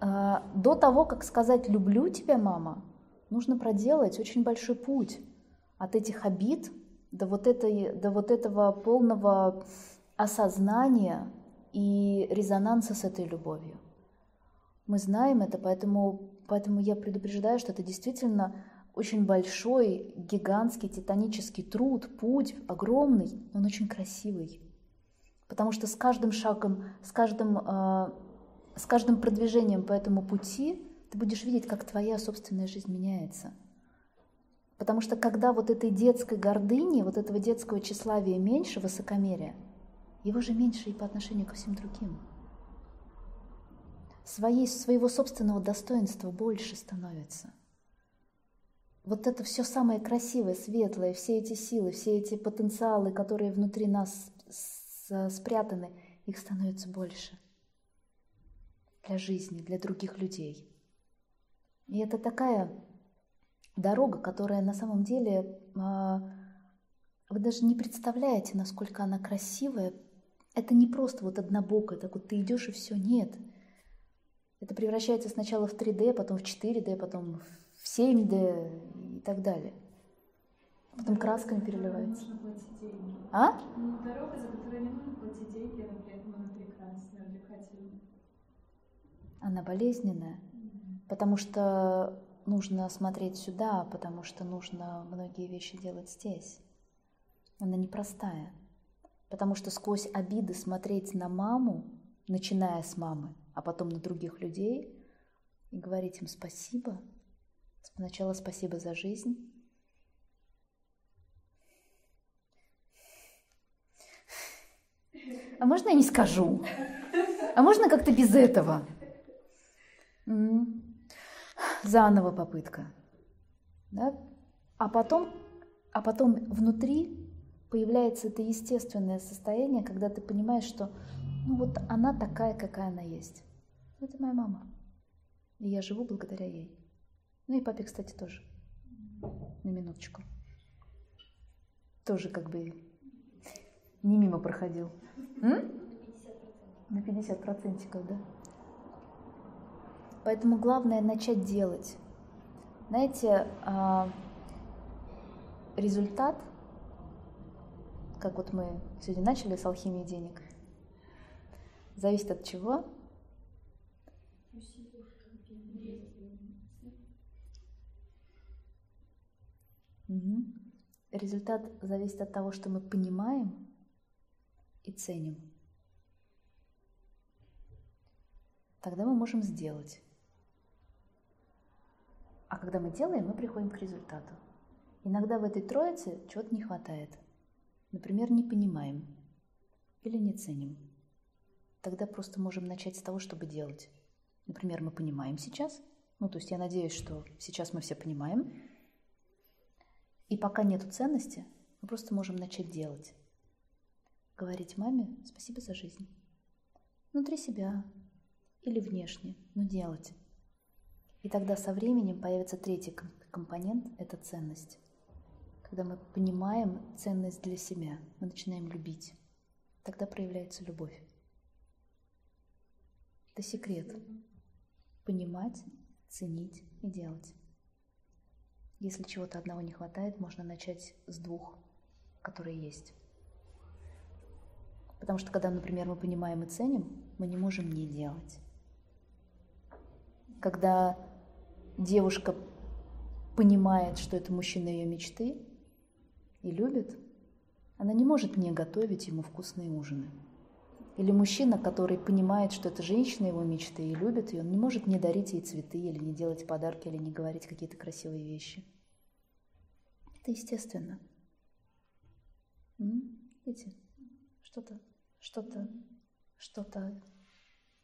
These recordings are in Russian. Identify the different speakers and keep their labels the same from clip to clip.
Speaker 1: а, до того, как сказать «люблю тебя, мама», нужно проделать очень большой путь от этих обид до вот, этой, до вот этого полного осознания и резонанса с этой любовью. Мы знаем это, поэтому, поэтому я предупреждаю, что это действительно очень большой, гигантский, титанический труд, путь огромный, но он очень красивый. Потому что с каждым шагом, с каждым, э, с каждым продвижением по этому пути ты будешь видеть, как твоя собственная жизнь меняется. Потому что когда вот этой детской гордыни, вот этого детского тщеславия меньше, высокомерия, его же меньше и по отношению ко всем другим. Своей, своего собственного достоинства больше становится. Вот это все самое красивое, светлое, все эти силы, все эти потенциалы, которые внутри нас спрятаны, их становится больше для жизни, для других людей. И это такая дорога, которая на самом деле, а, вы даже не представляете, насколько она красивая. Это не просто вот однобокая, так вот ты идешь и все, нет. Это превращается сначала в 3D, потом в 4D, потом в 7D и так далее. Потом красками переливается. А?
Speaker 2: Ну, дорога, за которую не нужно платить деньги, но при этом Она
Speaker 1: болезненная, потому что нужно смотреть сюда, потому что нужно многие вещи делать здесь. Она непростая, потому что сквозь обиды смотреть на маму, начиная с мамы, а потом на других людей, и говорить им спасибо. Сначала спасибо за жизнь. А можно я не скажу? А можно как-то без этого? Заново попытка. Да? А, потом, а потом внутри появляется это естественное состояние, когда ты понимаешь, что ну вот она такая, какая она есть. Это моя мама. И я живу благодаря ей. Ну и папе, кстати, тоже. На минуточку. Тоже как бы не мимо проходил. М? На 50 процентиков, да. Поэтому главное начать делать. Знаете, а, результат, как вот мы сегодня начали с алхимии денег, зависит от чего? Угу. Результат зависит от того, что мы понимаем и ценим. Тогда мы можем сделать. А когда мы делаем, мы приходим к результату. Иногда в этой троице чего-то не хватает. Например, не понимаем или не ценим. Тогда просто можем начать с того, чтобы делать. Например, мы понимаем сейчас, ну то есть я надеюсь, что сейчас мы все понимаем, и пока нету ценности, мы просто можем начать делать. Говорить маме спасибо за жизнь. Внутри себя или внешне, но делать. И тогда со временем появится третий компонент – это ценность. Когда мы понимаем ценность для себя, мы начинаем любить. Тогда проявляется любовь. Это секрет. Понимать, ценить и делать. Если чего-то одного не хватает, можно начать с двух, которые есть. Потому что когда, например, мы понимаем и ценим, мы не можем не делать. Когда девушка понимает, что это мужчина ее мечты и любит, она не может не готовить ему вкусные ужины. Или мужчина, который понимает, что это женщина его мечты и любит ее, он не может не дарить ей цветы, или не делать подарки, или не говорить какие-то красивые вещи. Это естественно. Видите, что-то, что-то, что-то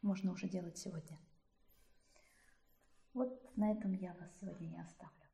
Speaker 1: можно уже делать сегодня. Вот на этом я вас сегодня не оставлю.